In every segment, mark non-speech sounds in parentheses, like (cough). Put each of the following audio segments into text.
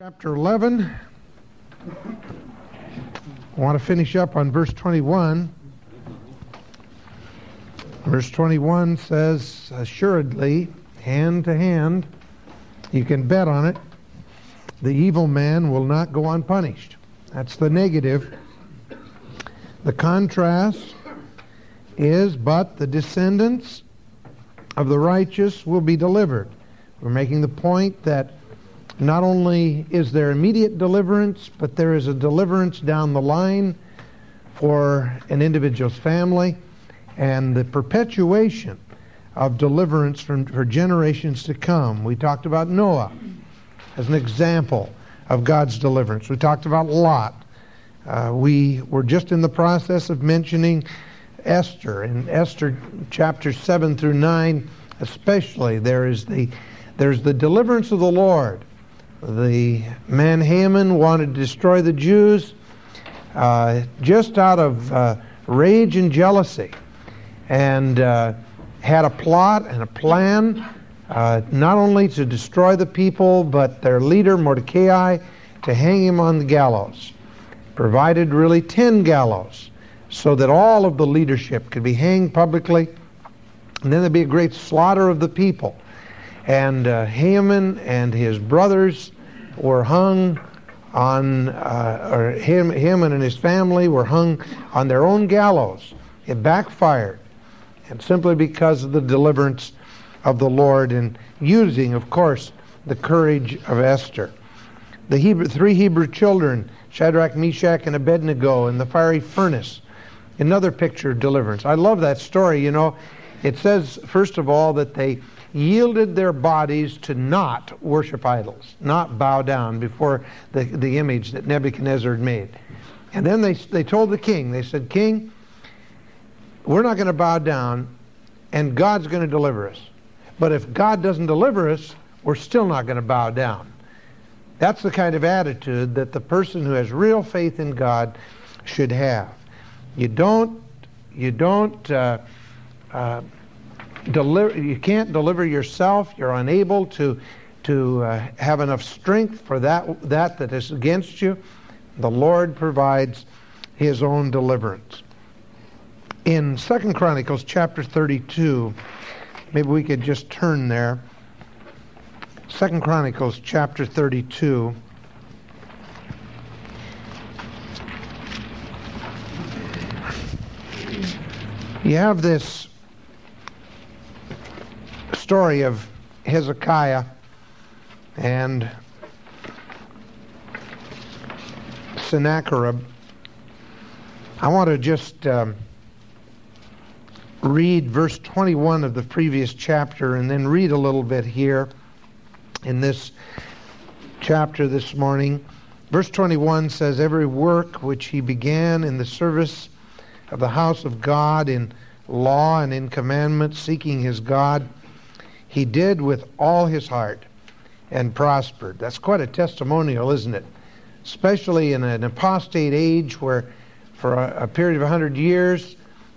Chapter 11. I want to finish up on verse 21. Verse 21 says, Assuredly, hand to hand, you can bet on it, the evil man will not go unpunished. That's the negative. The contrast is, but the descendants of the righteous will be delivered. We're making the point that not only is there immediate deliverance, but there is a deliverance down the line for an individual's family and the perpetuation of deliverance from, for generations to come. We talked about Noah as an example of God's deliverance. We talked about Lot. Uh, we were just in the process of mentioning Esther. In Esther chapter 7 through 9, especially, there is the, there's the deliverance of the Lord the man Haman wanted to destroy the Jews uh, just out of uh, rage and jealousy, and uh, had a plot and a plan uh, not only to destroy the people, but their leader Mordecai to hang him on the gallows. Provided really ten gallows so that all of the leadership could be hanged publicly, and then there'd be a great slaughter of the people and uh, Haman and his brothers were hung on, uh, or him, him and his family were hung on their own gallows. It backfired, and simply because of the deliverance of the Lord and using, of course, the courage of Esther. The Hebrew, three Hebrew children, Shadrach, Meshach, and Abednego, in the fiery furnace. Another picture of deliverance. I love that story. You know, it says, first of all, that they yielded their bodies to not worship idols, not bow down before the, the image that Nebuchadnezzar had made. And then they, they told the king, they said, King, we're not going to bow down, and God's going to deliver us. But if God doesn't deliver us, we're still not going to bow down. That's the kind of attitude that the person who has real faith in God should have. You don't, you don't uh, uh, deliver, you can't deliver yourself. You're unable to, to uh, have enough strength for that, that that is against you. The Lord provides his own deliverance. In Second Chronicles chapter 32, maybe we could just turn there. Second Chronicles chapter 32. You have this story of Hezekiah and Sennacherib, I want to just um, read verse 21 of the previous chapter and then read a little bit here in this chapter this morning. Verse 21 says, Every work which he began in the service of the house of God in law and in commandment, seeking his God, he did with all his heart and prospered. That's quite a testimonial, isn't it? Especially in an apostate age where, for a, period of 100 years,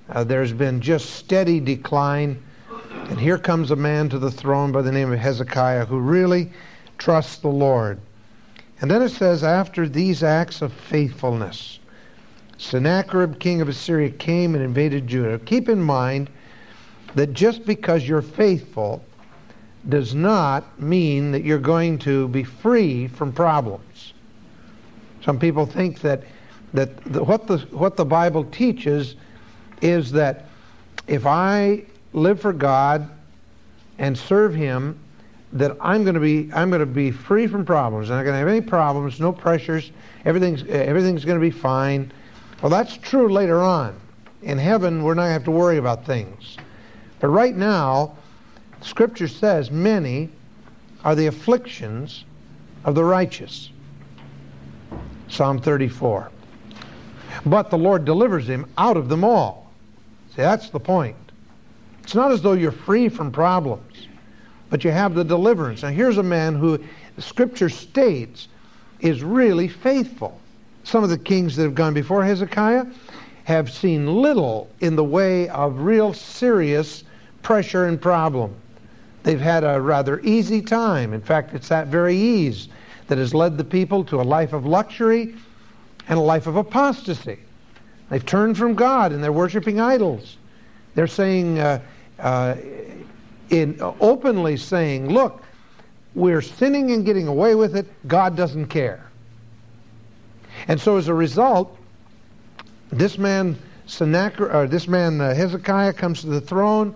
uh, there's been just steady decline. And here comes a man to the throne by the name of Hezekiah who really trusts the Lord. And then it says, after these acts of faithfulness, Sennacherib, king of Assyria, came and invaded Judah. Keep in mind that just because you're faithful does not mean that you're going to be free from problems. Some people think that that the, what the what the Bible teaches is that if I live for God and serve Him, that I'm going to be I'm going to be free from problems. I'm not going to have any problems, no pressures. Everything's everything's going to be fine. Well, that's true later on. In heaven, we're not going to have to worry about things. But right now, Scripture says many are the afflictions of the righteous. Psalm 34. But the Lord delivers him out of them all. See, that's the point. It's not as though you're free from problems, but you have the deliverance. Now, here's a man who Scripture states is really faithful. Some of the kings that have gone before Hezekiah have seen little in the way of real serious pressure and problem. They've had a rather easy time. In fact, it's that very ease that has led the people to a life of luxury and a life of apostasy. They've turned from God and they're worshiping idols. They're saying, uh, uh, in openly saying, look, we're sinning and getting away with it. God doesn't care. And so as a result, this man, Sennacher, or this man uh, Hezekiah comes to the throne,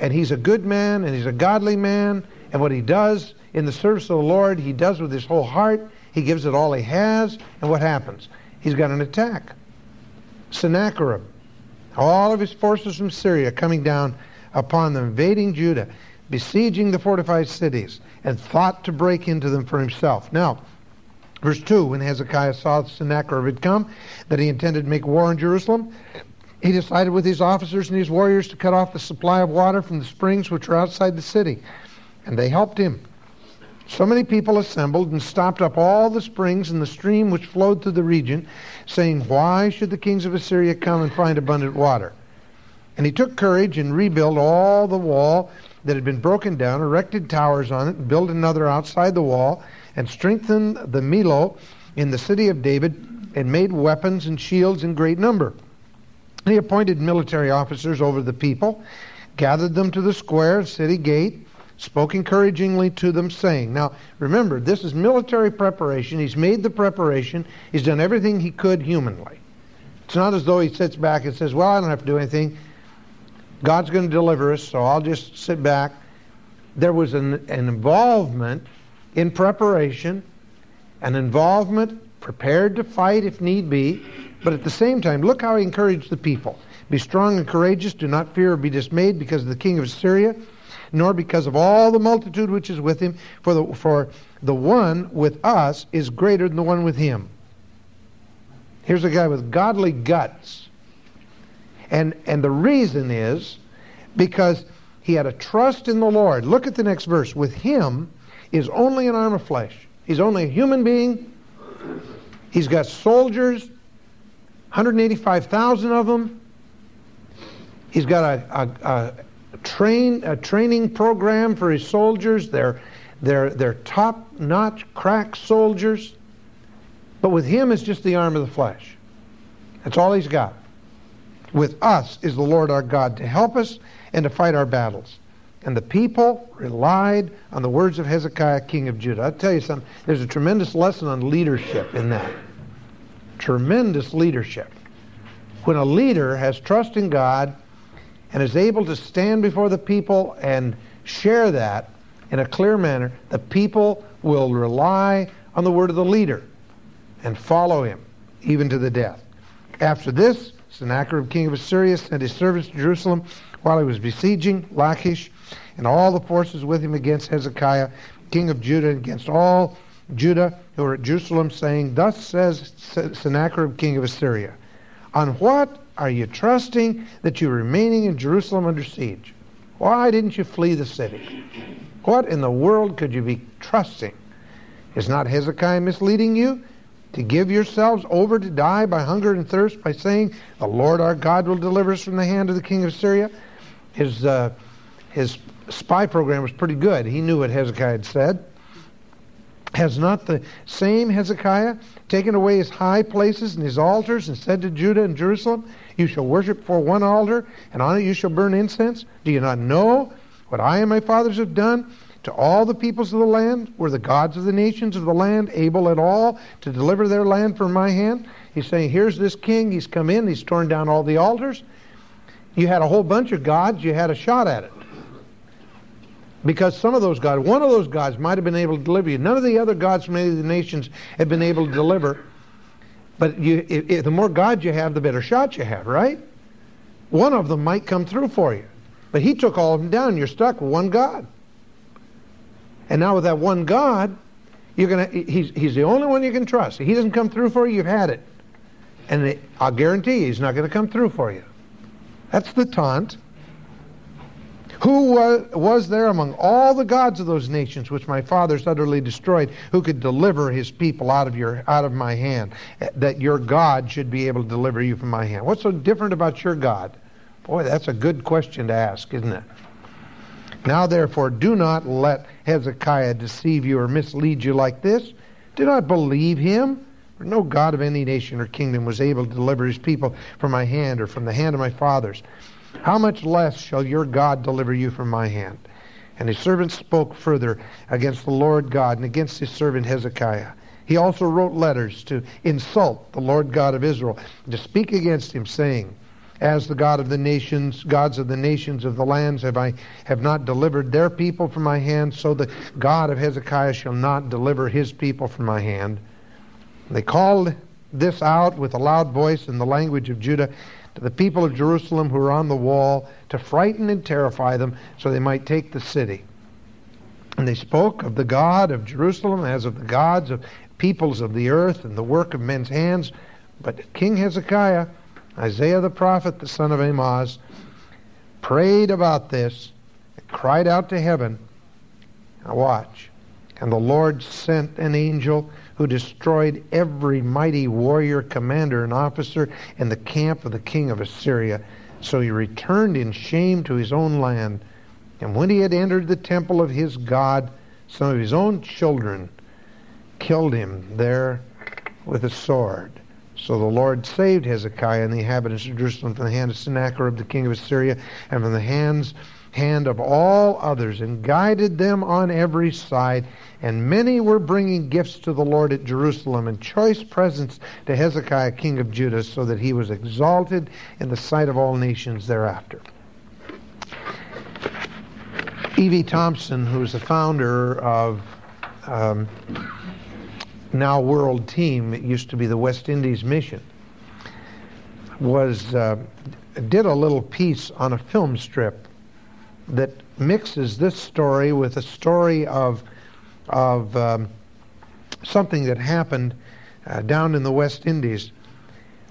and he's a good man, and he's a godly man, and what he does in the service of the Lord, he does with his whole heart. He gives it all he has, and what happens? He's got an attack. Sennacherib, all of his forces from Syria coming down upon them, invading Judah, besieging the fortified cities, and thought to break into them for himself. Now, verse 2 When Hezekiah saw that Sennacherib had come, that he intended to make war on Jerusalem, he decided with his officers and his warriors to cut off the supply of water from the springs which were outside the city. And they helped him. So many people assembled and stopped up all the springs and the stream which flowed through the region, saying, Why should the kings of Assyria come and find abundant water? And he took courage and rebuilt all the wall that had been broken down, erected towers on it, and built another outside the wall, and strengthened the Millo in the city of David, and made weapons and shields in great number. He appointed military officers over the people, gathered them to the square, city gate, spoke encouragingly to them, saying, Now, remember, this is military preparation. He's made the preparation. He's done everything he could humanly. It's not as though he sits back and says, Well, I don't have to do anything. God's going to deliver us, so I'll just sit back. There was an, an involvement in preparation, an involvement prepared to fight if need be, but at the same time, look how he encouraged the people. Be strong and courageous. Do not fear or be dismayed because of the king of Assyria nor because of all the multitude which is with him, for the, for the one with us is greater than the one with him. Here's a guy with godly guts. And, and the reason is because he had a trust in the Lord. Look at the next verse. With him is only an arm of flesh. He's only a human being. He's got soldiers, 185,000 of them. He's got a, a, a train a training program for his soldiers. They're they're they're top-notch crack soldiers. But with him it's just the arm of the flesh. That's all he's got. With us is the Lord our God to help us and to fight our battles. And the people relied on the words of Hezekiah, king of Judah. I'll tell you something, there's a tremendous lesson on leadership in that. Tremendous leadership. When a leader has trust in God and is able to stand before the people and share that in a clear manner, the people will rely on the word of the leader and follow him even to the death. After this, Sennacherib, king of Assyria, sent his servants to Jerusalem while he was besieging Lachish and all the forces with him against Hezekiah, king of Judah, against all Judah who were at Jerusalem, saying, Thus says Sennacherib, king of Assyria, On what are you trusting that you're remaining in Jerusalem under siege? Why didn't you flee the city? What in the world could you be trusting? Is not Hezekiah misleading you to give yourselves over to die by hunger and thirst by saying, The Lord our God will deliver us from the hand of the king of Syria? His, uh, his spy program was pretty good. He knew what Hezekiah had said. Has not the same Hezekiah taken away his high places and his altars and said to Judah and Jerusalem, You shall worship for one altar, and on it you shall burn incense? Do you not know what I and my fathers have done to all the peoples of the land? Were the gods of the nations of the land able at all to deliver their land from my hand? He's saying, Here's this king, he's come in, he's torn down all the altars. You had a whole bunch of gods, you had a shot at it. Because some of those gods, one of those gods might have been able to deliver you. None of the other gods from any of the nations have been able to deliver. But you, if, if the more gods you have, the better shot you have, right? One of them might come through for you. But he took all of them down. You're stuck with one God. And now with that one God, you're gonna he's he's the only one you can trust. If he doesn't come through for you, you've had it. And it, I'll guarantee you he's not going to come through for you. That's the taunt. Who was there among all the gods of those nations which my fathers utterly destroyed, who could deliver his people out of your out of my hand? Eh, that your God should be able to deliver you from my hand. What's so different about your God? Boy, that's a good question to ask, isn't it? Now therefore do not let Hezekiah deceive you or mislead you like this. Do not believe him. For no God of any nation or kingdom was able to deliver his people from my hand or from the hand of my fathers. How much less shall your God deliver you from my hand? And his servant spoke further against the Lord God and against his servant Hezekiah. He also wrote letters to insult the Lord God of Israel, to speak against him, saying, As the God of the nations, gods of the nations of the lands have I have not delivered their people from my hand, so the God of Hezekiah shall not deliver his people from my hand. They called this out with a loud voice in the language of Judah to the people of Jerusalem who were on the wall to frighten and terrify them so they might take the city. And they spoke of the God of Jerusalem as of the gods of peoples of the earth and the work of men's hands. But King Hezekiah, Isaiah the prophet, the son of Amoz, prayed about this and cried out to heaven. Now watch. And the Lord sent an angel who destroyed every mighty warrior, commander, and officer in the camp of the king of Assyria. So he returned in shame to his own land. And when he had entered the temple of his God, some of his own children killed him there with a sword. So the Lord saved Hezekiah and the inhabitants of Jerusalem from the hand of Sennacherib, the king of Assyria, and from the hands hand of all others, and guided them on every side. And many were bringing gifts to the Lord at Jerusalem, and choice presents to Hezekiah, king of Judah, so that he was exalted in the sight of all nations thereafter. E.V. Thompson, who is the founder of um, now World Team, it used to be the West Indies Mission, was uh, did a little piece on a film strip that mixes this story with a story of of um, something that happened uh, down in the West Indies.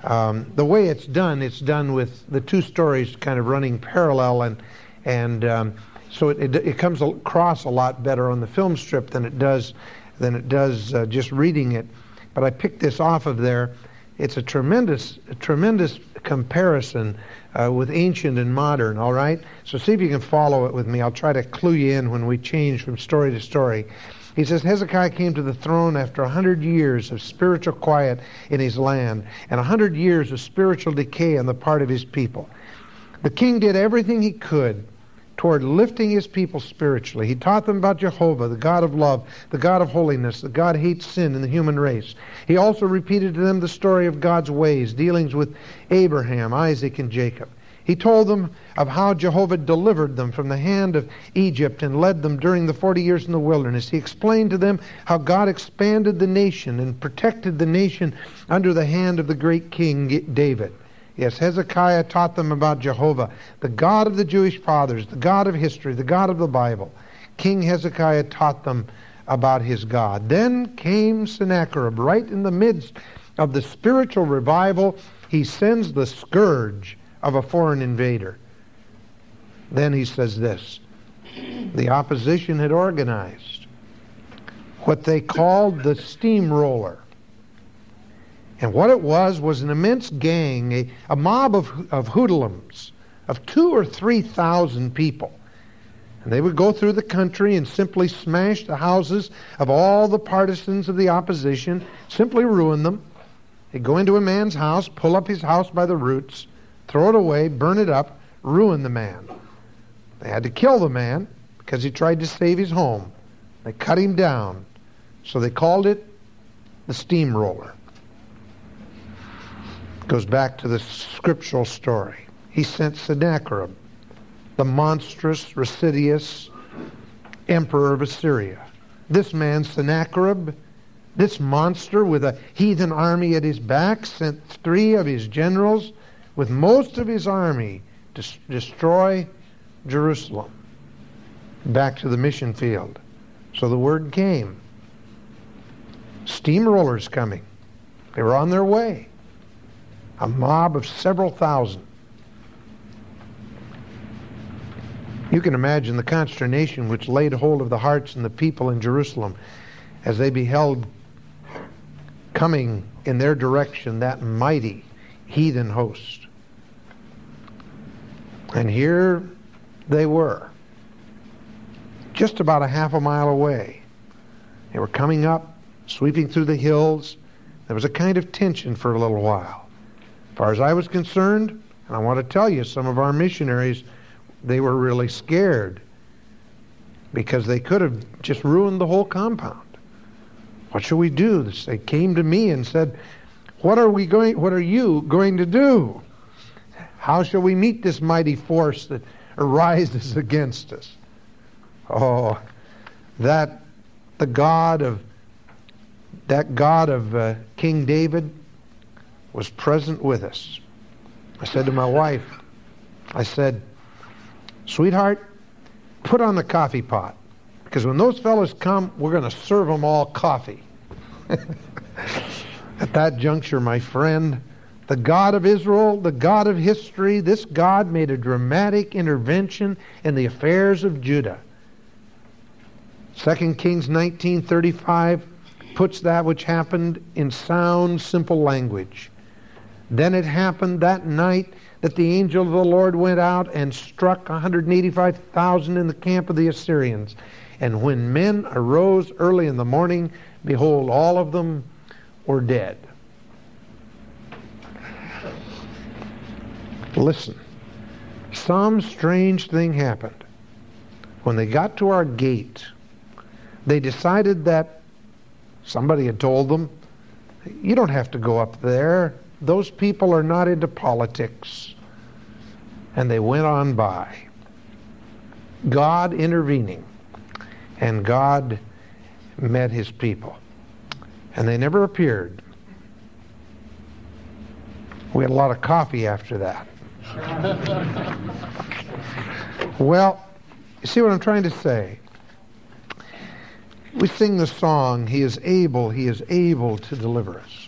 Um, the way it's done, it's done with the two stories kind of running parallel, and and um, so it, it, it comes across a lot better on the film strip than it does than it does uh, just reading it. But I picked this off of there. It's a tremendous, a tremendous comparison uh, with ancient and modern, all right? So see if you can follow it with me. I'll try to clue you in when we change from story to story. He says Hezekiah came to the throne after a hundred years of spiritual quiet in his land and a hundred years of spiritual decay on the part of his people. The king did everything he could toward lifting his people spiritually. He taught them about Jehovah, the God of love, the God of holiness, the God hates sin in the human race. He also repeated to them the story of God's ways, dealings with Abraham, Isaac, and Jacob. He told them of how Jehovah delivered them from the hand of Egypt and led them during the 40 years in the wilderness. He explained to them how God expanded the nation and protected the nation under the hand of the great king David. Yes, Hezekiah taught them about Jehovah, the God of the Jewish fathers, the God of history, the God of the Bible. King Hezekiah taught them about his God. Then came Sennacherib, right in the midst of the spiritual revival. He sends the scourge of a foreign invader. Then he says this the opposition had organized what they called the steamroller. And what it was was an immense gang, a, a mob of, of hoodlums, of two or three thousand people. And they would go through the country and simply smash the houses of all the partisans of the opposition, simply ruin them. They'd go into a man's house, pull up his house by the roots, throw it away, burn it up, ruin the man. They had to kill the man because he tried to save his home. They cut him down. So they called it the steamroller goes back to the scriptural story. He sent Sennacherib, the monstrous, Residius emperor of Assyria. This man, Sennacherib, this monster with a heathen army at his back, sent three of his generals with most of his army to destroy Jerusalem back to the mission field. So the word came. Steamrollers coming. They were on their way a mob of several thousand. You can imagine the consternation which laid hold of the hearts and the people in Jerusalem as they beheld coming in their direction that mighty heathen host. And here they were, just about a half a mile away. They were coming up sweeping through the hills. There was a kind of tension for a little while. As far as I was concerned, and I want to tell you, some of our missionaries, they were really scared because they could have just ruined the whole compound. What shall we do? They came to me and said, "What are we going? What are you going to do? How shall we meet this mighty force that arises against us?" Oh, that the God of that God of uh, King David was present with us. I said to my wife, I said, sweetheart, put on the coffee pot. Because when those fellows come, we're going to serve them all coffee. (laughs) At that juncture, my friend, the God of Israel, the God of history, this God made a dramatic intervention in the affairs of Judah. 2 Kings 19:35 puts that which happened in sound, simple language. Then it happened that night that the angel of the Lord went out and struck 185,000 in the camp of the Assyrians. And when men arose early in the morning, behold, all of them were dead. Listen, some strange thing happened. When they got to our gate, they decided that somebody had told them, you don't have to go up there. Those people are not into politics. And they went on by. God intervening. And God met his people. And they never appeared. We had a lot of coffee after that. (laughs) well, you see what I'm trying to say? We sing the song, He is able, He is able to deliver us.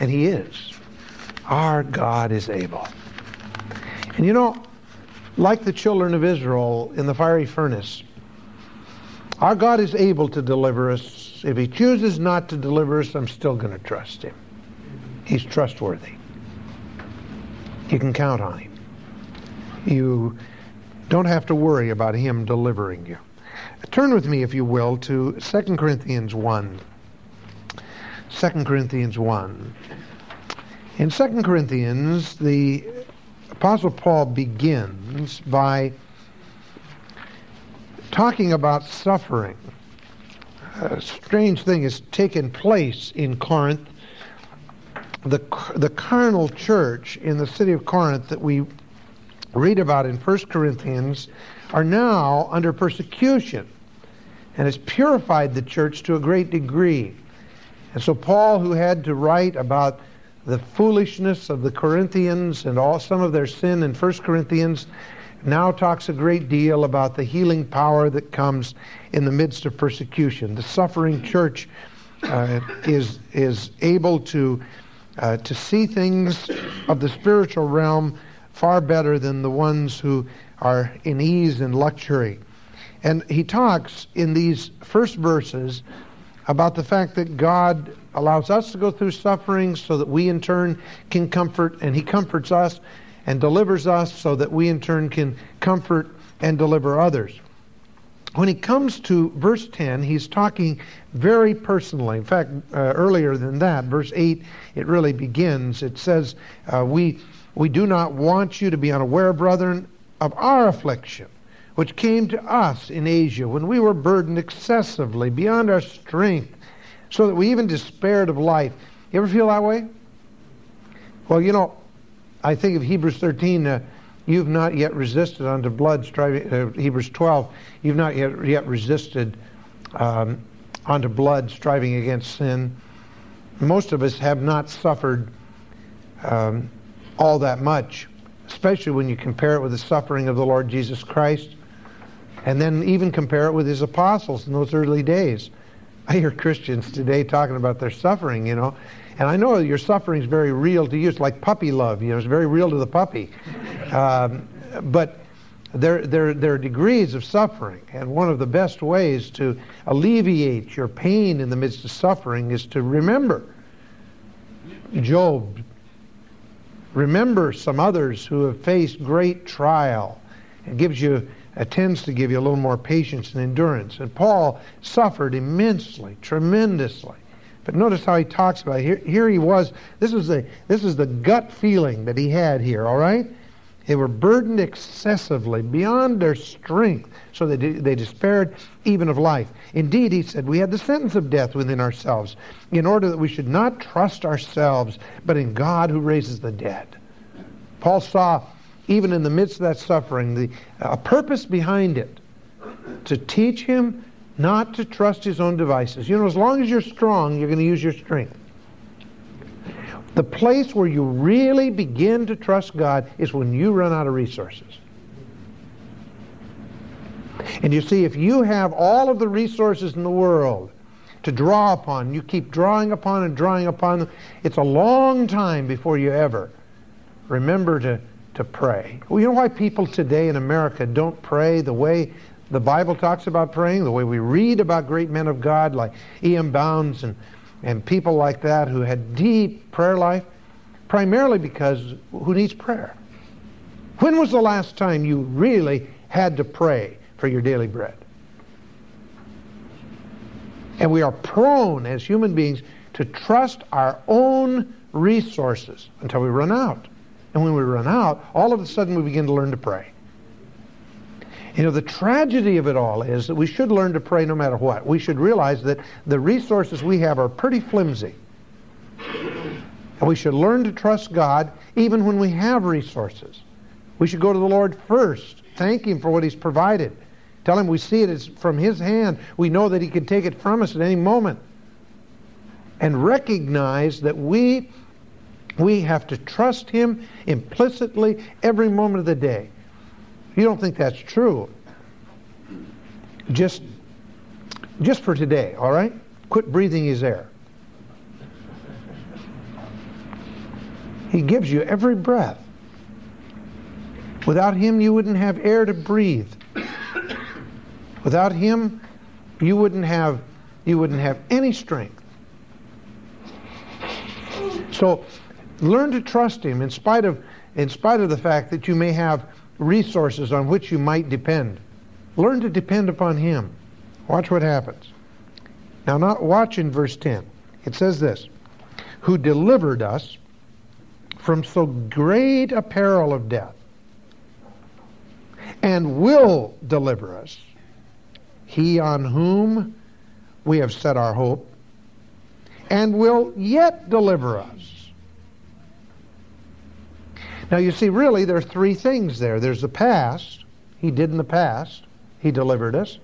And He is. Our God is able. And you know, like the children of Israel in the fiery furnace, our God is able to deliver us. If He chooses not to deliver us, I'm still going to trust Him. He's trustworthy. You can count on Him. You don't have to worry about Him delivering you. Turn with me, if you will, to 2 Corinthians 1. 2 Corinthians 1. In 2 Corinthians, the Apostle Paul begins by talking about suffering. A strange thing has taken place in Corinth. The, the carnal church in the city of Corinth that we read about in 1 Corinthians are now under persecution and has purified the church to a great degree. And so Paul, who had to write about the foolishness of the Corinthians and all some of their sin in 1 Corinthians, now talks a great deal about the healing power that comes in the midst of persecution. The suffering church uh, is is able to uh, to see things of the spiritual realm far better than the ones who are in ease and luxury. And he talks in these first verses about the fact that God allows us to go through suffering so that we in turn can comfort, and he comforts us and delivers us so that we in turn can comfort and deliver others. When he comes to verse 10, he's talking very personally. In fact, uh, earlier than that, verse 8, it really begins. It says, uh, we, we do not want you to be unaware, brethren, of our affliction, which came to us in Asia when we were burdened excessively beyond our strength, so that we even despaired of life. You ever feel that way? Well, you know, I think of Hebrews 13. Uh, you've not yet resisted unto blood striving. Uh, Hebrews 12. You've not yet yet resisted um, unto blood striving against sin. Most of us have not suffered um, all that much especially when you compare it with the suffering of the Lord Jesus Christ, and then even compare it with his apostles in those early days. I hear Christians today talking about their suffering, you know, and I know your suffering is very real to you. It's like puppy love, you know, it's very real to the puppy. Um, but there, there, there are degrees of suffering, and one of the best ways to alleviate your pain in the midst of suffering is to remember Job Remember some others who have faced great trial. It gives you tends to give you a little more patience and endurance. And Paul suffered immensely, tremendously. But notice how he talks about it. Here, here he was. This is the this is the gut feeling that he had here. All right, they were burdened excessively beyond their strength, so they they despaired even of life. Indeed, he said, we had the sentence of death within ourselves, in order that we should not trust ourselves, but in God who raises the dead. Paul saw even in the midst of that suffering, the, a purpose behind it to teach him not to trust his own devices. You know, as long as you're strong, you're going to use your strength. The place where you really begin to trust God is when you run out of resources. And you see, if you have all of the resources in the world to draw upon, you keep drawing upon and drawing upon them, it's a long time before you ever remember to to pray. Well, you know why people today in America don't pray the way the Bible talks about praying, the way we read about great men of God like E.M. Bounds and, and people like that who had deep prayer life? Primarily because who needs prayer? When was the last time you really had to pray for your daily bread? And we are prone as human beings to trust our own resources until we run out. And when we run out, all of a sudden we begin to learn to pray. You know, the tragedy of it all is that we should learn to pray no matter what. We should realize that the resources we have are pretty flimsy. And we should learn to trust God even when we have resources. We should go to the Lord first, thank Him for what He's provided. Tell Him we see it as from His hand. We know that He can take it from us at any moment. And recognize that we we have to trust Him implicitly every moment of the day. You don't think that's true, just, just for today, all right? Quit breathing His air. He gives you every breath. Without Him, you wouldn't have air to breathe. Without Him, you wouldn't have you wouldn't have any strength. So Learn to trust Him in spite of, in spite of the fact that you may have resources on which you might depend. Learn to depend upon Him. Watch what happens. Now, not watch in verse 10. It says this Who delivered us from so great a peril of death, and will deliver us, He on whom we have set our hope, and will yet deliver us now, you see, really, there are three things there. There's the past. He did in the past. He delivered us.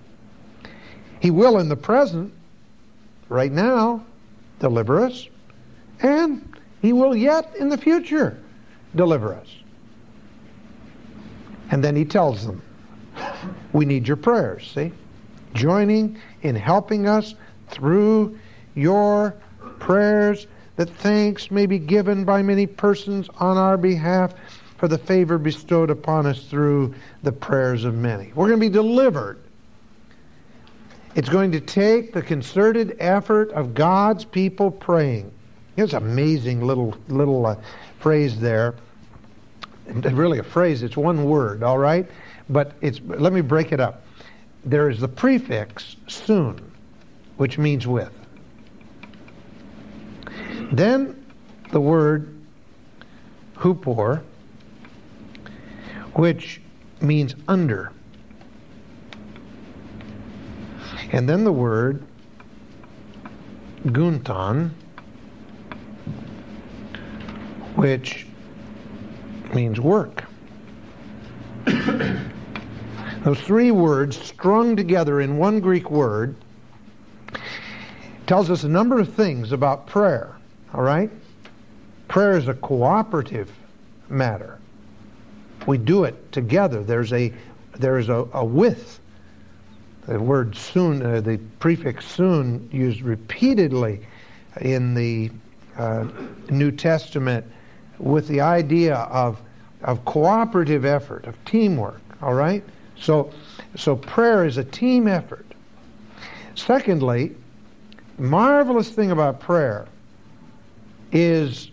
He will in the present, right now, deliver us. And He will yet in the future deliver us. And then He tells them, we need your prayers, see? Joining in helping us through your prayers that thanks may be given by many persons on our behalf for the favor bestowed upon us through the prayers of many. We're going to be delivered. It's going to take the concerted effort of God's people praying. Here's an amazing little little uh, phrase there. Really, a phrase. It's one word, all right. But it's. Let me break it up. There is the prefix soon, which means with. Then the word hupor, which means under. And then the word guntan, which means work. (coughs) Those three words strung together in one Greek word tells us a number of things about prayer. All right? Prayer is a cooperative matter. We do it together. There's a there's a, a with. The word soon, uh, the prefix soon, used repeatedly in the uh, New Testament with the idea of of cooperative effort, of teamwork. All right. So so prayer is a team effort. Secondly, marvelous thing about prayer is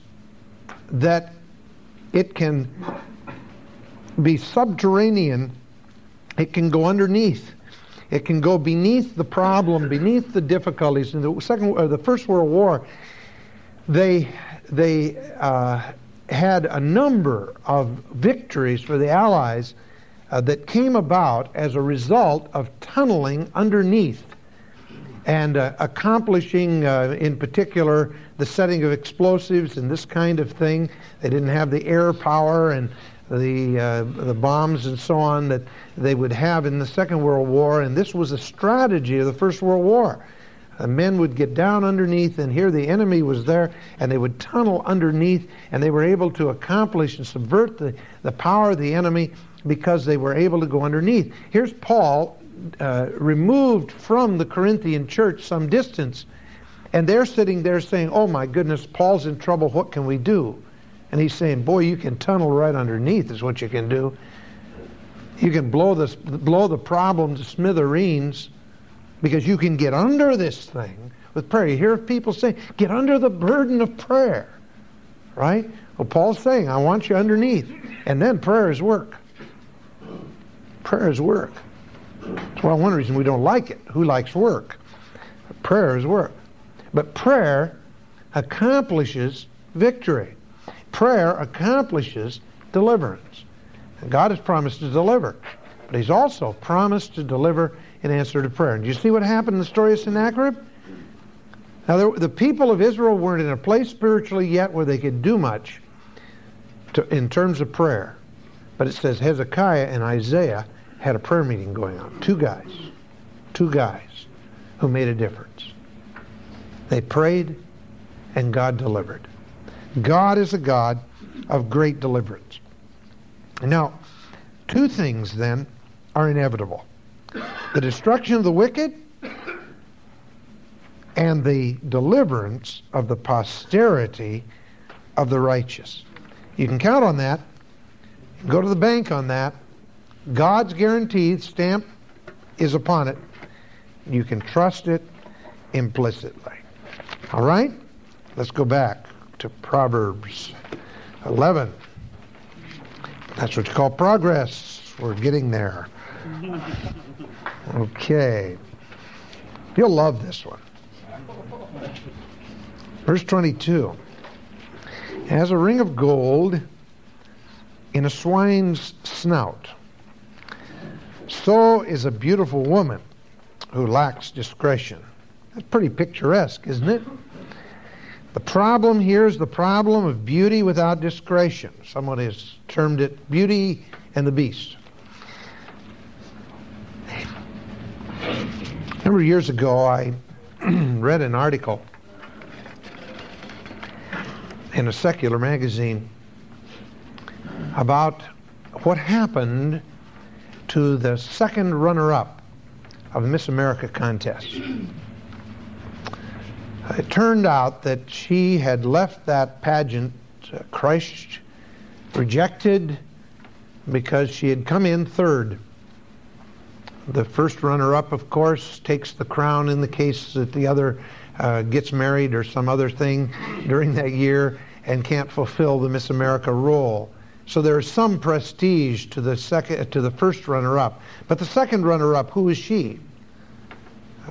that it can be subterranean It can go underneath. It can go beneath the problem, beneath the difficulties. In the second, or the First World War, they they uh, had a number of victories for the Allies uh, that came about as a result of tunneling underneath and uh, accomplishing, uh, in particular, the setting of explosives and this kind of thing. They didn't have the air power and the uh, the bombs and so on that they would have in the Second World War, and this was a strategy of the First World War. The men would get down underneath, and here the enemy was there, and they would tunnel underneath, and they were able to accomplish and subvert the, the power of the enemy because they were able to go underneath. Here's Paul uh, removed from the Corinthian church some distance, and they're sitting there saying, Oh my goodness, Paul's in trouble, what can we do? And he's saying, Boy, you can tunnel right underneath, is what you can do. You can blow, this, blow the problem to smithereens because you can get under this thing with prayer. You hear people say, Get under the burden of prayer. Right? Well, Paul's saying, I want you underneath. And then prayer is work. Prayer is work. That's well, one reason we don't like it. Who likes work? Prayer is work. But prayer accomplishes victory. Prayer accomplishes deliverance. And God has promised to deliver, but He's also promised to deliver in answer to prayer. And do you see what happened in the story of Sennacherib? Now, there, the people of Israel weren't in a place spiritually yet where they could do much to, in terms of prayer. But it says Hezekiah and Isaiah had a prayer meeting going on. Two guys. Two guys who made a difference. They prayed and God delivered. God is a God of great deliverance. Now, two things then are inevitable the destruction of the wicked and the deliverance of the posterity of the righteous. You can count on that. Go to the bank on that. God's guaranteed stamp is upon it. You can trust it implicitly. All right? Let's go back to Proverbs 11. That's what you call progress. We're getting there. (laughs) Okay. You'll love this one. Verse 22. Has a ring of gold in a swine's snout. So is a beautiful woman who lacks discretion. That's pretty picturesque, isn't it? The problem here is the problem of beauty without discretion. Someone has termed it beauty and the beast. A number of years ago, I (clears throat) read an article in a secular magazine about what happened to the second runner up of the Miss America contest. It turned out that she had left that pageant uh, crushed, rejected, because she had come in third. The first runner up, of course, takes the crown in the case that the other uh, gets married or some other thing during that year and can't fulfill the Miss America role. So there is some prestige to the second, to the first runner-up. But the second runner-up, who is she?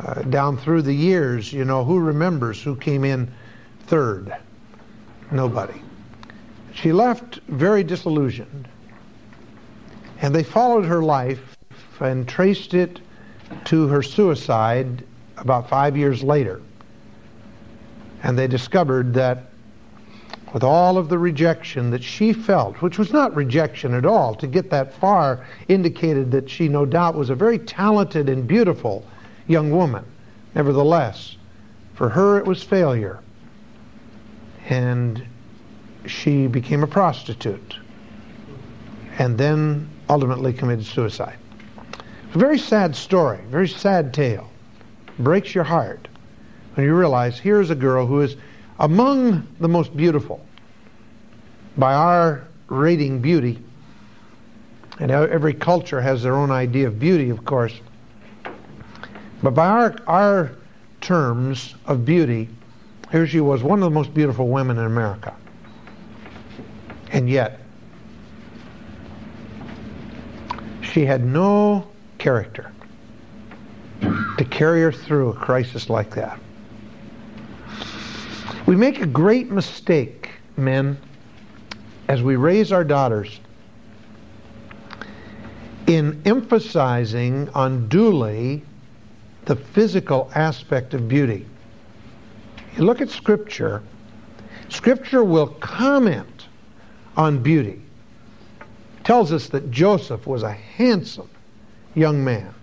Uh, down through the years, you know, who remembers who came in third? Nobody. She left very disillusioned. And they followed her life and traced it to her suicide about five years later. And they discovered that with all of the rejection that she felt, which was not rejection at all, to get that far indicated that she no doubt was a very talented and beautiful young woman. Nevertheless, for her it was failure. And she became a prostitute and then ultimately committed suicide. It's a very sad story, very sad tale. Breaks your heart when you realize here's a girl who is among the most beautiful by our rating beauty. And every culture has their own idea of beauty, of course. But by our, our terms of beauty, here she was, one of the most beautiful women in America. And yet, she had no character to carry her through a crisis like that. We make a great mistake, men, as we raise our daughters in emphasizing unduly the physical aspect of beauty. You look at Scripture, Scripture will comment on beauty. It tells us that Joseph was a handsome young man.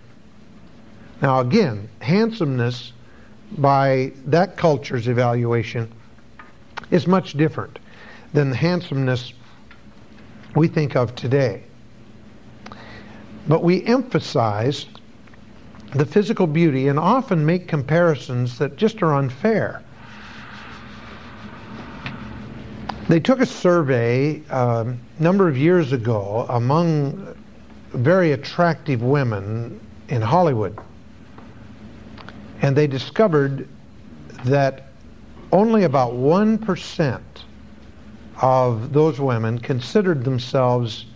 Now, again, handsomeness by that culture's evaluation is much different than the handsomeness we think of today. But we emphasize the physical beauty and often make comparisons that just are unfair. They took a survey um, a number of years ago among very attractive women in Hollywood. And they discovered that only about 1% of those women considered themselves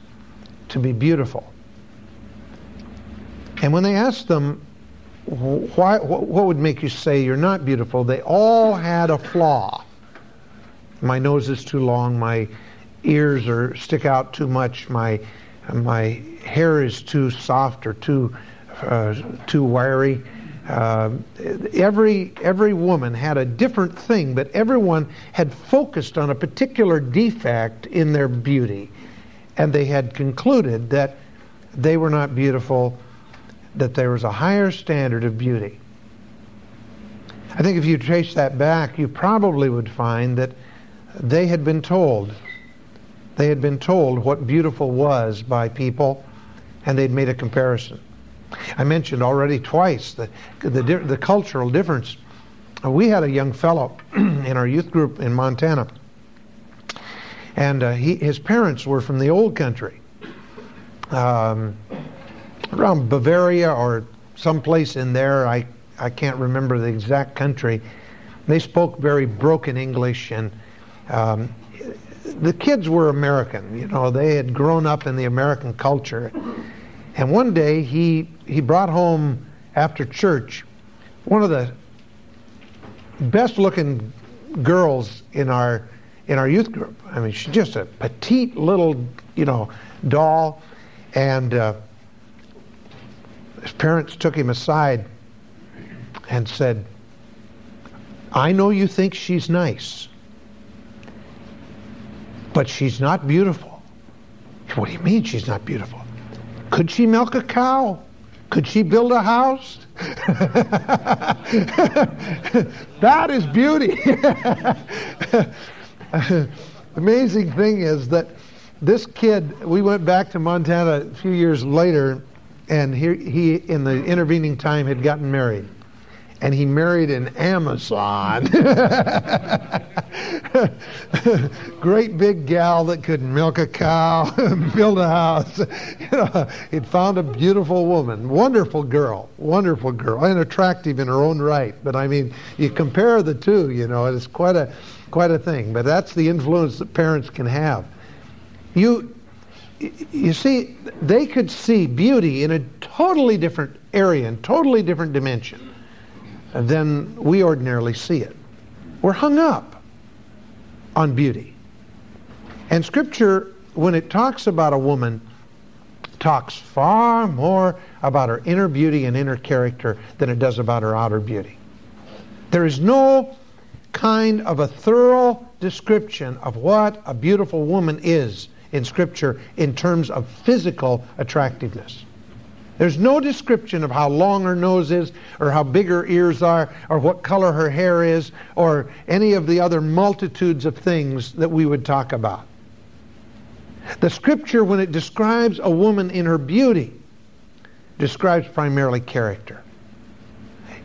to be beautiful. And when they asked them, why, what would make you say you're not beautiful, they all had a flaw. My nose is too long, my ears are stick out too much, my, my hair is too soft or too, uh, too wiry. Uh, every every woman had a different thing, but everyone had focused on a particular defect in their beauty, and they had concluded that they were not beautiful that there was a higher standard of beauty. I think if you trace that back, you probably would find that they had been told, they had been told what beautiful was by people, and they'd made a comparison. I mentioned already twice the, the, the cultural difference. We had a young fellow (clears throat) in our youth group in Montana, and uh, he, his parents were from the old country. Um, around Bavaria or someplace in there. I, I can't remember the exact country. They spoke very broken English, and um, the kids were American. You know, they had grown up in the American culture. And one day he he brought home after church one of the best looking girls in our in our youth group. I mean, she's just a petite little you know doll, and. Uh, his parents took him aside and said, I know you think she's nice, but she's not beautiful. What do you mean she's not beautiful? Could she milk a cow? Could she build a house? (laughs) that is beauty. (laughs) amazing thing is that this kid, we went back to Montana a few years later and he, he in the intervening time had gotten married and he married an Amazon. (laughs) Great big gal that could milk a cow, (laughs) build a house. (laughs) You know, he'd found a beautiful woman, wonderful girl, wonderful girl, and attractive in her own right. But I mean, you compare the two, you know, it's quite a quite a thing. But that's the influence that parents can have. You you see, they could see beauty in a totally different area and totally different dimension than we ordinarily see it. We're hung up on beauty. And Scripture, when it talks about a woman, talks far more about her inner beauty and inner character than it does about her outer beauty. There is no kind of a thorough description of what a beautiful woman is in Scripture in terms of physical attractiveness. There's no description of how long her nose is, or how big her ears are, or what color her hair is, or any of the other multitudes of things that we would talk about. The Scripture, when it describes a woman in her beauty, describes primarily character.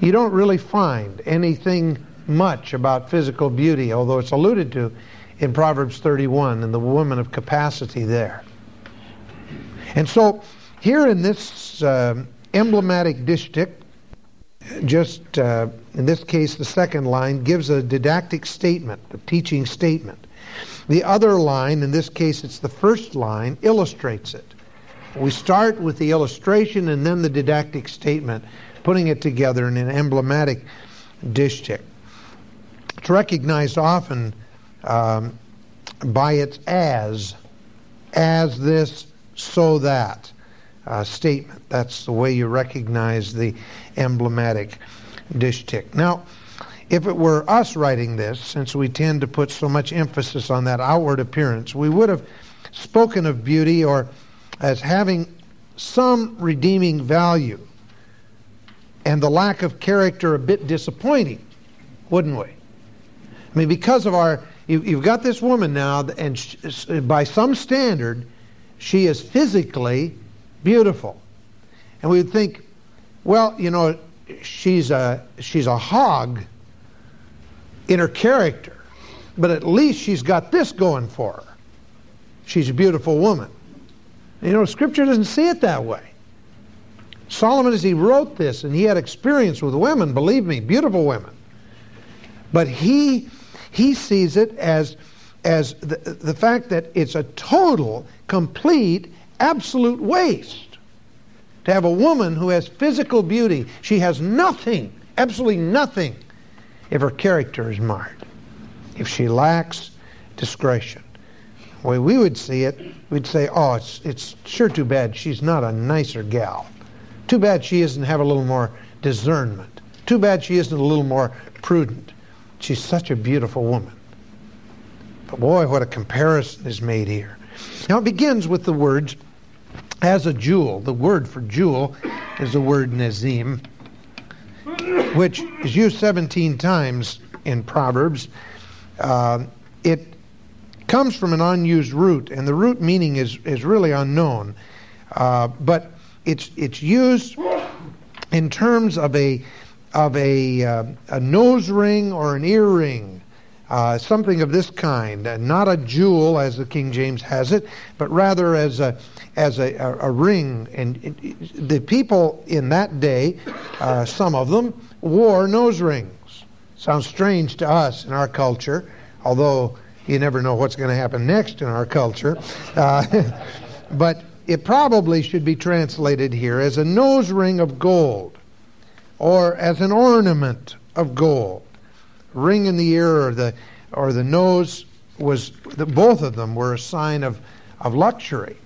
You don't really find anything much about physical beauty, although it's alluded to in Proverbs 31 and the woman of capacity there. And so here in this uh, emblematic distich, just uh, in this case, the second line gives a didactic statement, a teaching statement. The other line, in this case it's the first line, illustrates it. we start with the illustration and then the didactic statement, putting it together in an emblematic distich. It's recognized often um, by its as, as this, so that uh, statement. That's the way you recognize the emblematic distich. Now, if it were us writing this, since we tend to put so much emphasis on that outward appearance, we would have spoken of beauty or as having some redeeming value and the lack of character a bit disappointing, wouldn't we? I mean, because of our, you, have got this woman now, and she, by some standard, she is physically beautiful. And we would think, well, you know, she's a, she's a hog in her character, but at least she's got this going for her. She's a beautiful woman. You know, Scripture doesn't see it that way. Solomon, as he wrote this, and he had experience with women, believe me, beautiful women, but he he sees it as as the, the fact that it's a total, complete, absolute waste to have a woman who has physical beauty. She has nothing, absolutely nothing, if her character is marred, if she lacks discretion. The way we would see it, we'd say, oh, it's, it's sure too bad she's not a nicer gal. Too bad she doesn't have a little more discernment. Too bad she isn't a little more prudent. She's such a beautiful woman. But boy, what a comparison is made here. Now it begins with the words, as a jewel. The word for jewel is the word nezim, which is used 17 times in Proverbs. Uh, it comes from an unused root, and the root meaning is, is really unknown. Uh, but it's, it's used in terms of a, of a, uh, a nose ring or an earring, uh, something of this kind. Not a jewel, as the King James has it, but rather as a, as a, a, a ring. And it, it, the people in that day, uh, some of them, wore nose rings. Sounds strange to us in our culture, although you never know what's going to happen next in our culture. Uh, (laughs) but it probably should be translated here as a nose ring of gold or as an ornament of gold. Ring in the ear or the, or the nose was, the, both of them were a sign of, of luxury.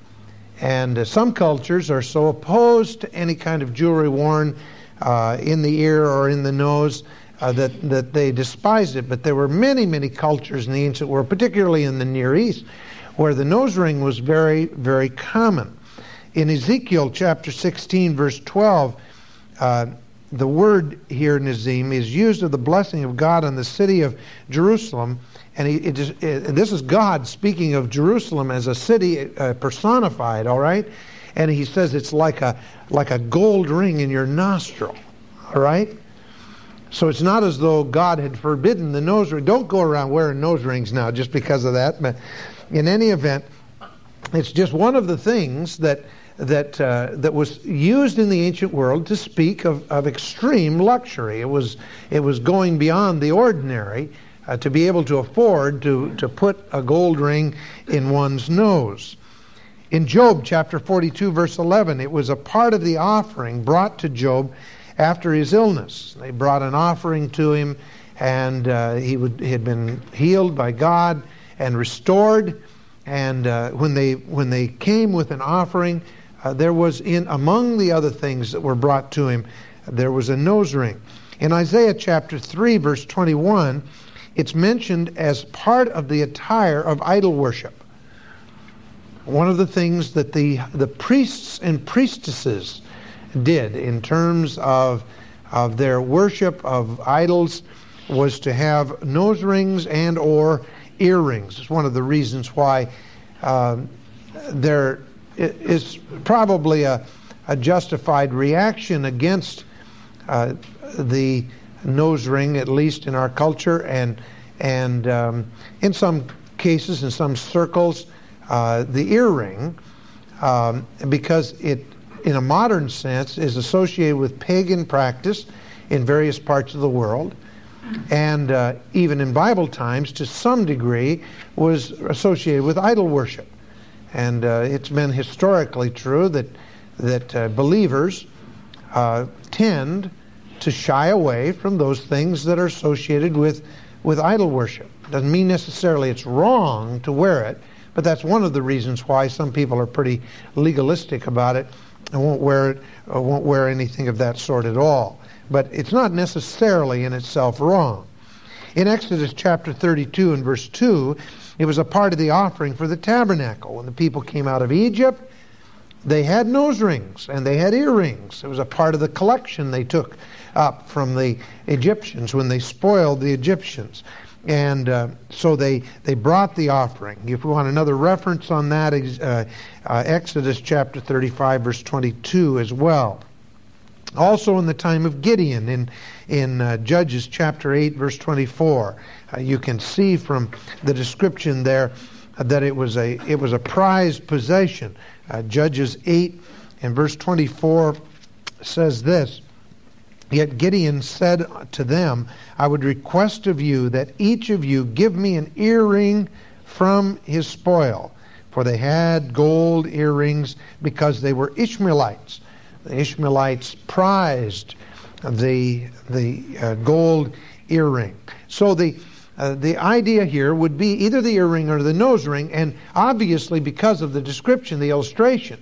And uh, some cultures are so opposed to any kind of jewelry worn uh, in the ear or in the nose uh, that, that they despised it. But there were many, many cultures in the ancient world, particularly in the Near East, where the nose ring was very, very common. In Ezekiel chapter 16, verse 12, uh, the word here, Nazim, is used of the blessing of God on the city of Jerusalem. And he, it is, it, this is God speaking of Jerusalem as a city uh, personified, all right? And he says it's like a, like a gold ring in your nostril, all right? So it's not as though God had forbidden the nose ring. Don't go around wearing nose rings now just because of that. But in any event, it's just one of the things that that uh, that was used in the ancient world to speak of, of extreme luxury. It was it was going beyond the ordinary uh, to be able to afford to to put a gold ring in one's nose. In Job chapter 42 verse 11, it was a part of the offering brought to Job after his illness. They brought an offering to him, and uh, he, would, he had been healed by God and restored. And uh, when they when they came with an offering, uh, there was in among the other things that were brought to him, there was a nose ring. In Isaiah chapter three, verse twenty-one, it's mentioned as part of the attire of idol worship. One of the things that the the priests and priestesses did in terms of, of their worship of idols was to have nose rings and or earrings. It's one of the reasons why um, there is probably a, a, justified reaction against uh, the nose ring, at least in our culture, and and um, in some cases, in some circles, uh, the earring, um, because it in a modern sense, is associated with pagan practice in various parts of the world, and uh, even in Bible times, to some degree, was associated with idol worship. And uh, it's been historically true that, that uh, believers uh, tend to shy away from those things that are associated with, with idol worship. Doesn't mean necessarily it's wrong to wear it, but that's one of the reasons why some people are pretty legalistic about it and won't wear it, or won't wear anything of that sort at all. But it's not necessarily in itself wrong. In Exodus chapter 32 and verse 2, it was a part of the offering for the tabernacle. When the people came out of Egypt, they had nose rings and they had earrings. It was a part of the collection they took up from the Egyptians when they spoiled the Egyptians. And uh, so they, they brought the offering. If we want another reference on that, uh, uh, Exodus chapter 35, verse 22 as well. Also, in the time of Gideon, in, in uh, Judges chapter 8, verse 24, uh, you can see from the description there that it was a, it was a prized possession. Uh, Judges 8 and verse 24 says this Yet Gideon said to them, I would request of you that each of you give me an earring from his spoil. For they had gold earrings because they were Ishmaelites. The Ishmaelites prized the, the uh, gold earring. So the, uh, the idea here would be either the earring or the nose ring, and obviously because of the description, the illustration,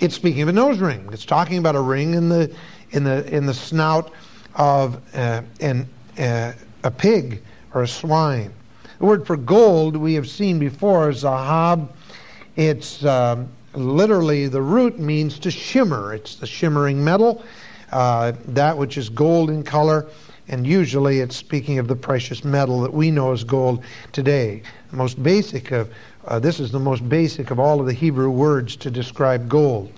it's speaking of a nose ring. It's talking about a ring in the in the in the snout of uh, an, uh, a pig or a swine. The word for gold we have seen before is zahab. It's um, literally the root means to shimmer. It's the shimmering metal, uh, that which is gold in color, and usually it's speaking of the precious metal that we know as gold today. The most basic of uh, this is the most basic of all of the Hebrew words to describe gold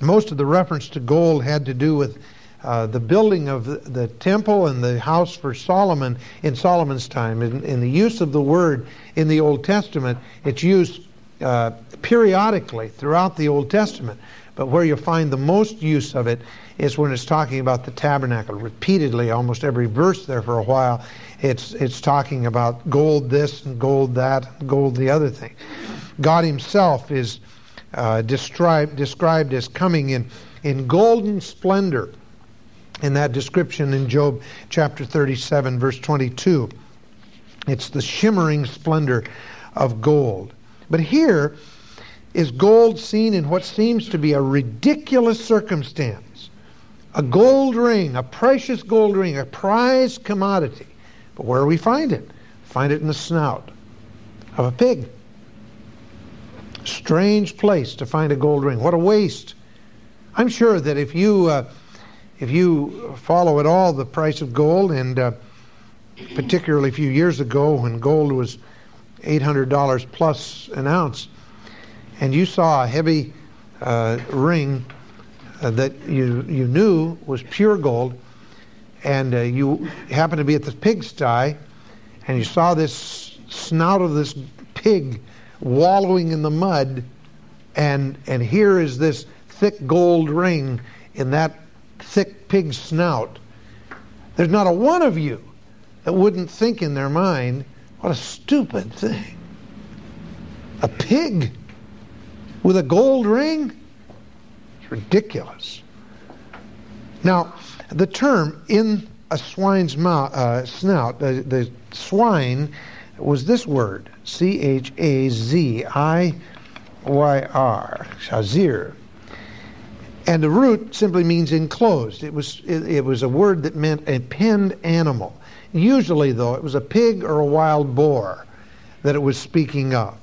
most of the reference to gold had to do with uh, the building of the, temple and the house for Solomon in Solomon's time. In, in, the use of the word in the Old Testament, it's used uh, periodically throughout the Old Testament. But where you find the most use of it is when it's talking about the tabernacle. Repeatedly, almost every verse there for a while, it's, it's talking about gold this and gold that, gold the other thing. God Himself is uh, described, described as coming in, in golden splendor in that description in Job chapter 37, verse 22. It's the shimmering splendor of gold. But here is gold seen in what seems to be a ridiculous circumstance. A gold ring, a precious gold ring, a prized commodity. But where do we find it? Find it in the snout of a pig. Strange place to find a gold ring. What a waste. I'm sure that if you uh, if you follow at all the price of gold, and uh, particularly a few years ago when gold was $800 plus an ounce, and you saw a heavy uh, ring uh, that you you knew was pure gold, and uh, you happened to be at the pigsty, and you saw this snout of this pig wallowing in the mud, and, and here is this thick gold ring in that thick pig snout. There's not a one of you that wouldn't think in their mind, what a stupid thing. A pig with a gold ring? It's ridiculous. Now, the term in a swine's mouth, uh, snout, the, the swine was this word C H A Z I Y R, Chazir. And the root simply means enclosed. It was, it, it, was a word that meant a penned animal. Usually, though, it was a pig or a wild boar that it was speaking of.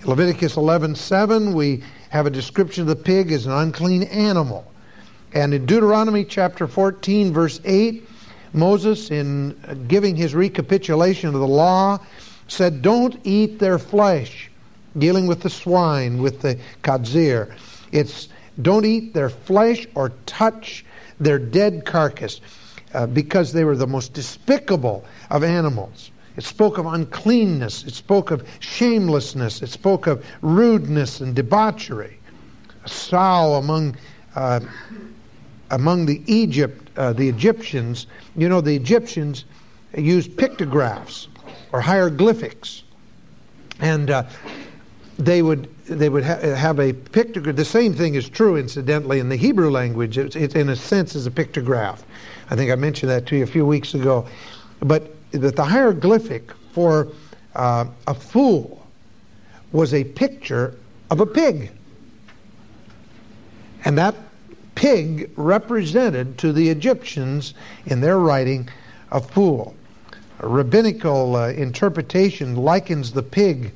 In Leviticus 11:7, we have a description of the pig as an unclean animal. And in Deuteronomy chapter 14, verse 8, Moses, in giving his recapitulation of the law, said, Don't eat their flesh, dealing with the swine, with the chazir. It's don't eat their flesh or touch their dead carcass uh, because they were the most despicable of animals. It spoke of uncleanness. It spoke of shamelessness. It spoke of rudeness and debauchery. A sow among uh, among the Egypt uh, the Egyptians. You know the Egyptians used pictographs or hieroglyphics. And uh, they would they would ha- have a pictograph. The same thing is true, incidentally, in the Hebrew language. It, it, in a sense, is a pictograph. I think I mentioned that to you a few weeks ago. But that the hieroglyphic for uh, a fool was a picture of a pig, and that pig represented to the Egyptians in their writing a fool. A rabbinical uh, interpretation likens the pig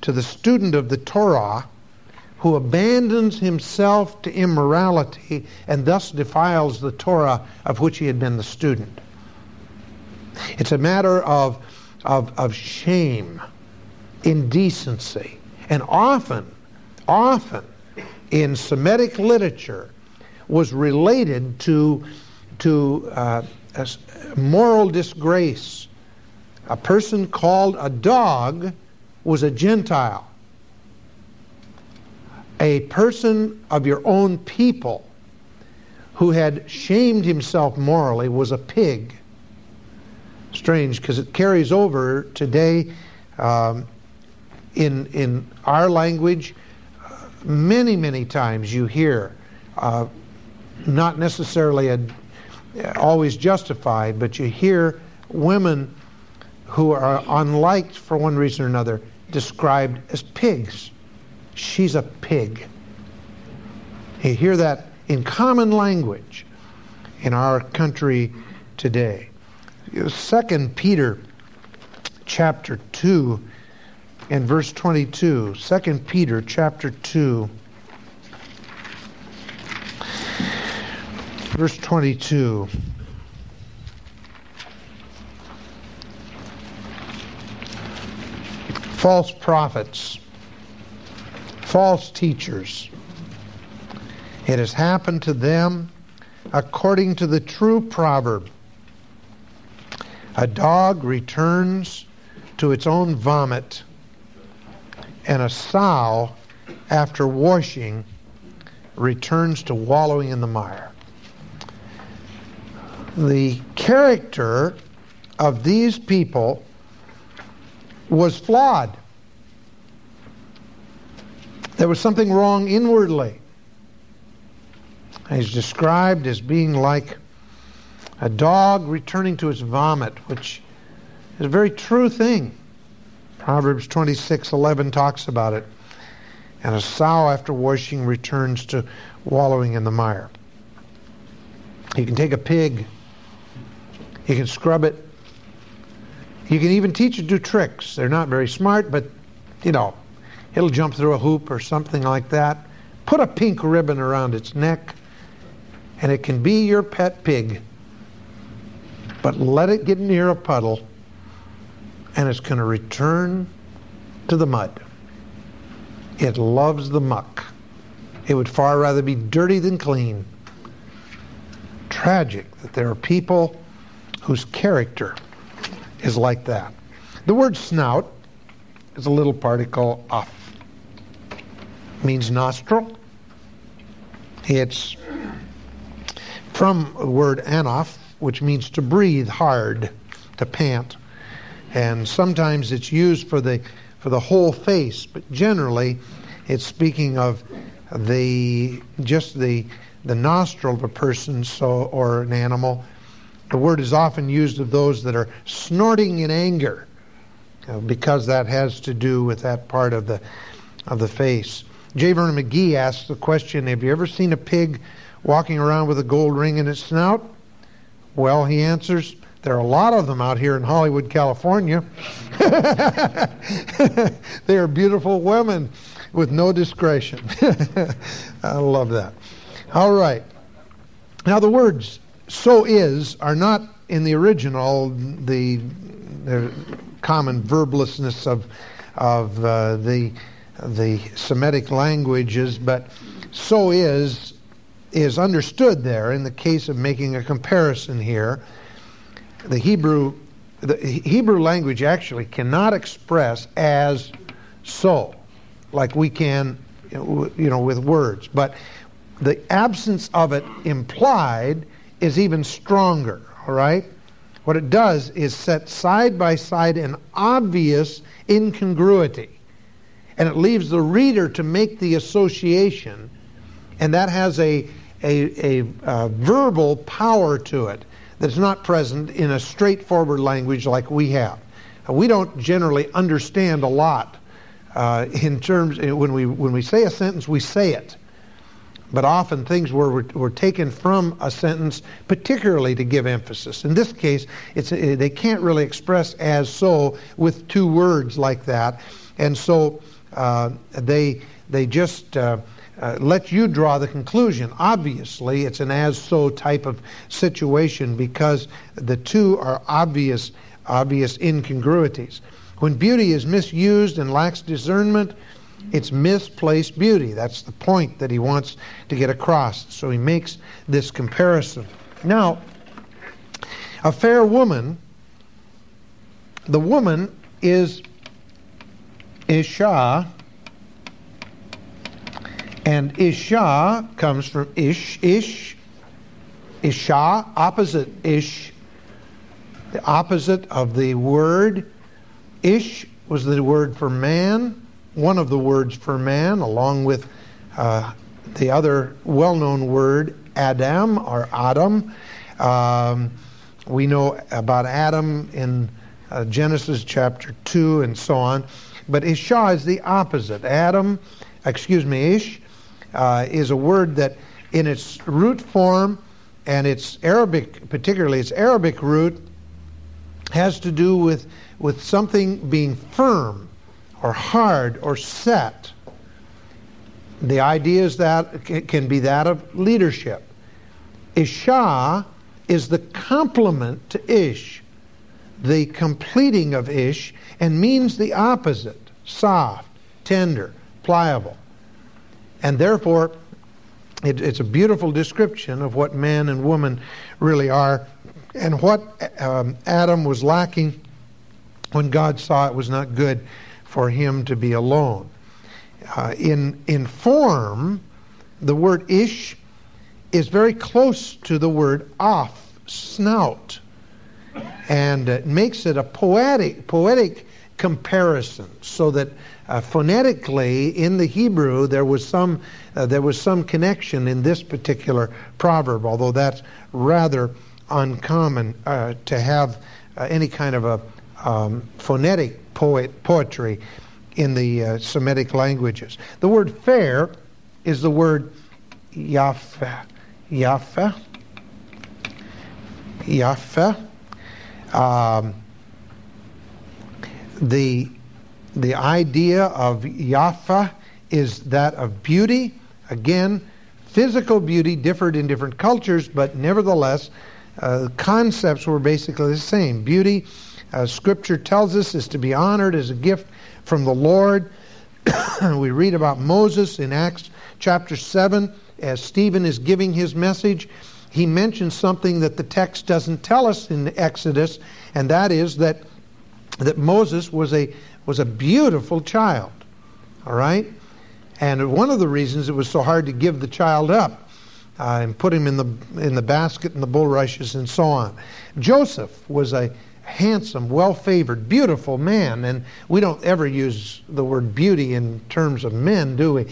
to the student of the Torah who abandons himself to immorality and thus defiles the Torah of which he had been the student. It's a matter of, of, of shame, indecency, and often, often in Semitic literature was related to, to uh, moral disgrace. A person called a dog was a Gentile. A person of your own people who had shamed himself morally was a pig. Strange because it carries over today um, in, in our language. Many, many times you hear, uh, not necessarily a, always justified, but you hear women who are unliked for one reason or another described as pigs. She's a pig. You hear that in common language in our country today. Second Peter chapter 2 and verse 22. Second Peter chapter 2 verse 22. false prophets, false teachers. It has happened to them according to the true proverb. A dog returns to its own vomit, and a sow, after washing, returns to wallowing in the mire. The character of these people was flawed. There was something wrong inwardly. He's described as being like a dog returning to its vomit, which is a very true thing. Proverbs 26:11 talks about it. And a sow after washing returns to wallowing in the mire. You can take a pig, you can scrub it, you can even teach it to do tricks. They're not very smart, but, you know, it'll jump through a hoop or something like that. Put a pink ribbon around its neck, and it can be your pet pig. But let it get near a puddle, and it's going to return to the mud. It loves the muck. It would far rather be dirty than clean. Tragic that there are people whose character is like that. The word snout is a little particle af. Means nostril. It's from the word anaf, which means to breathe hard, to pant. And sometimes it's used for the for the whole face, but generally it's speaking of the just the the nostril of a person so or an animal the word is often used of those that are snorting in anger, uh, because that has to do with that part of the of the face. J. Vernon McGee asks the question: Have you ever seen a pig walking around with a gold ring in its snout? Well, he answers, there are a lot of them out here in Hollywood, California. (laughs) they are beautiful women with no discretion. (laughs) I love that. All right. Now, the words so is are not in the original the, the common verblessness of of uh, the the Semitic languages, but so is is understood there in the case of making a comparison here. The Hebrew the Hebrew language actually cannot express as so, like we can, you know, with words. But the absence of it implied is even stronger, all right? What it does is set side by side an obvious incongruity. And it leaves the reader to make the association, and that has a, a, a, a verbal power to it that's not present in a straightforward language like we have. We don't generally understand a lot uh, in terms when we when we say a sentence, we say it. But often things were, were taken from a sentence, particularly to give emphasis. In this case, it's, they can't really express as so with two words like that. And so uh, they, they just uh, uh, let you draw the conclusion. Obviously, it's an as so type of situation because the two are obvious, obvious incongruities. When beauty is misused and lacks discernment, it's misplaced beauty. That's the point that he wants to get across. So he makes this comparison. Now, a fair woman, the woman is Isha, and Isha comes from Ish, Ish, Isha, opposite Ish, the opposite of the word. Ish was the word for man one of the words for man, along with uh, the other well known word, Adam or Adam. Um, we know about Adam in uh, Genesis chapter 2 and so on. But Isha is the opposite. Adam, excuse me, Ish, uh, is a word that in its root form and its Arabic, particularly its Arabic root, has to do with, with something being firm or hard or set. The idea is that it can be that of leadership. Isha is the complement to Ish, the completing of Ish, and means the opposite soft, tender, pliable. And therefore, it, it's a beautiful description of what man and woman really are and what um, Adam was lacking when God saw it was not good for him to be alone. Uh, in, in form, the word ish is very close to the word off, snout, and it makes it a poetic, poetic comparison so that uh, phonetically in the Hebrew there was some uh, there was some connection in this particular proverb, although that's rather uncommon uh, to have uh, any kind of a um, phonetic poet, poetry in the uh, Semitic languages. The word fair is the word yafa. Yafa. Yafa. Um, the, the idea of Yafa is that of beauty. Again, physical beauty differed in different cultures, but nevertheless, uh, concepts were basically the same. Beauty uh, Scripture tells us is to be honored as a gift from the Lord. (coughs) we read about Moses in Acts chapter 7 as Stephen is giving his message. He mentions something that the text doesn't tell us in Exodus, and that is that, that Moses was a, was a beautiful child. All right? And one of the reasons it was so hard to give the child up uh, and put him in the, in the basket and the bulrushes and so on. Joseph was a handsome, well favored, beautiful man. And we don't ever use the word beauty in terms of men, do we?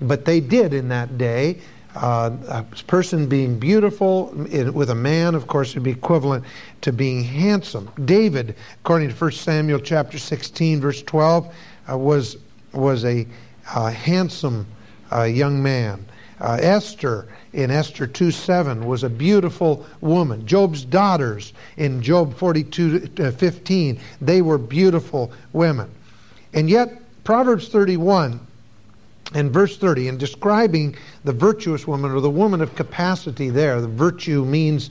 But they did in that day. Uh, a person being beautiful with a man, of course, would be equivalent to being handsome. David, according to 1 Samuel chapter 16, verse 12, uh, was was a uh, handsome uh, young man. Uh, Esther in Esther 2:7 was a beautiful woman. Job's daughters in Job 42 uh, 15, they were beautiful women. And yet, Proverbs 31 and verse 30, in describing the virtuous woman or the woman of capacity there, the virtue means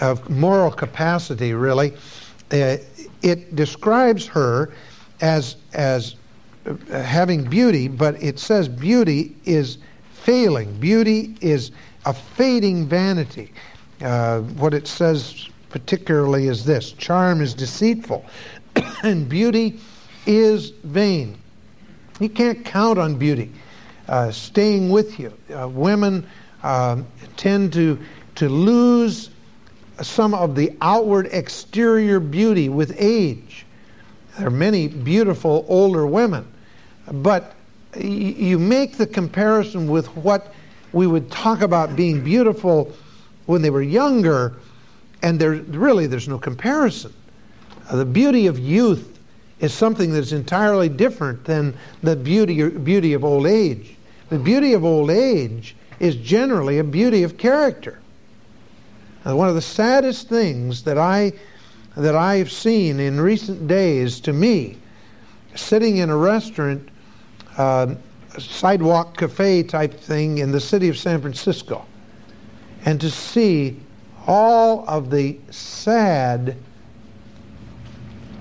of moral capacity, really. Uh, it describes her as, as uh, having beauty, but it says beauty is failing. Beauty is a fading vanity. Uh, what it says particularly is this charm is deceitful, (coughs) and beauty is vain. You can't count on beauty uh, staying with you. Uh, women uh, tend to, to lose some of the outward exterior beauty with age. There are many beautiful older women but you make the comparison with what we would talk about being beautiful when they were younger, and there really there's no comparison. Uh, the beauty of youth is something that's entirely different than the beauty beauty of old age. The beauty of old age is generally a beauty of character. Uh, one of the saddest things that I that I've seen in recent days to me, sitting in a restaurant, uh, sidewalk cafe type thing in the city of San Francisco, and to see all of the sad,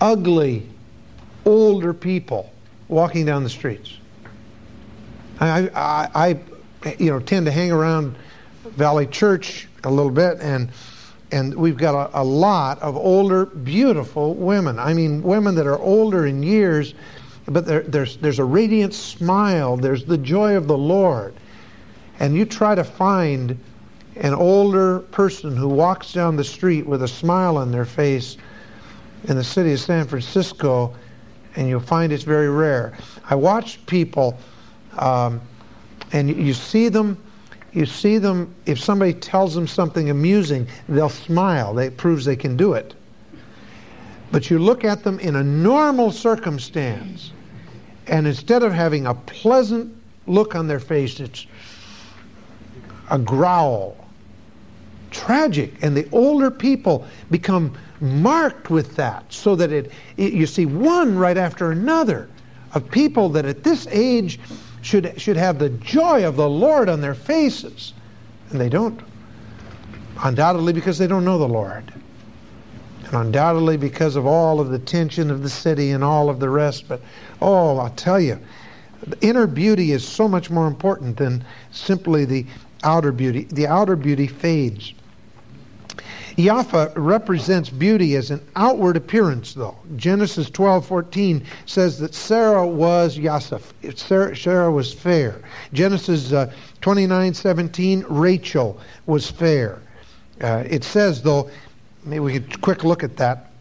ugly, older people walking down the streets. I, I, I, you know, tend to hang around Valley Church a little bit, and and we've got a, a lot of older, beautiful women. I mean, women that are older in years, but there's there's a radiant smile. There's the joy of the Lord, and you try to find an older person who walks down the street with a smile on their face in the city of San Francisco, and you'll find it's very rare. I watch people, um, and you see them. You see them. If somebody tells them something amusing, they'll smile. That proves they can do it. But you look at them in a normal circumstance, and instead of having a pleasant look on their face, it's a growl tragic. And the older people become marked with that so that it, it, you see one right after another of people that at this age should, should have the joy of the Lord on their faces. And they don't. Undoubtedly because they don't know the Lord. And undoubtedly because of all of the tension of the city and all of the rest. But, oh, I'll tell you, the inner beauty is so much more important than simply the outer beauty. The outer beauty fades. Yafa represents beauty as an outward appearance, though. Genesis 12:14 says that Sarah was Yasef. Sarah, Sarah was fair. Genesis uh, 29:17, Rachel was fair. Uh, it says, though, maybe we could quick look at that.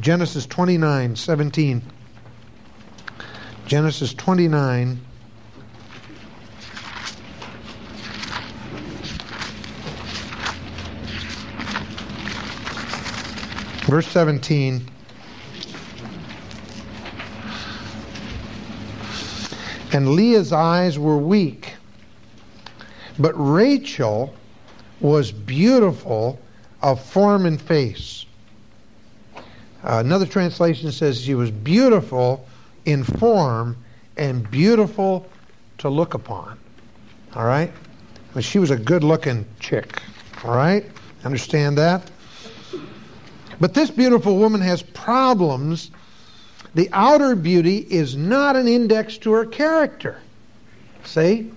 Genesis 29:17. Genesis 29. Verse 17. And Leah's eyes were weak, but Rachel was beautiful of form and face. Uh, another translation says she was beautiful in form and beautiful to look upon. All right? But she was a good looking chick. All right? Understand that? But this beautiful woman has problems. The outer beauty is not an index to her character. See?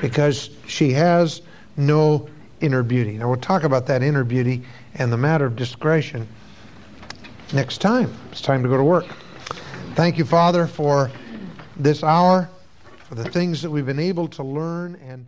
Because she has no inner beauty. Now, we'll talk about that inner beauty and the matter of discretion next time. It's time to go to work. Thank you, Father, for this hour, for the things that we've been able to learn and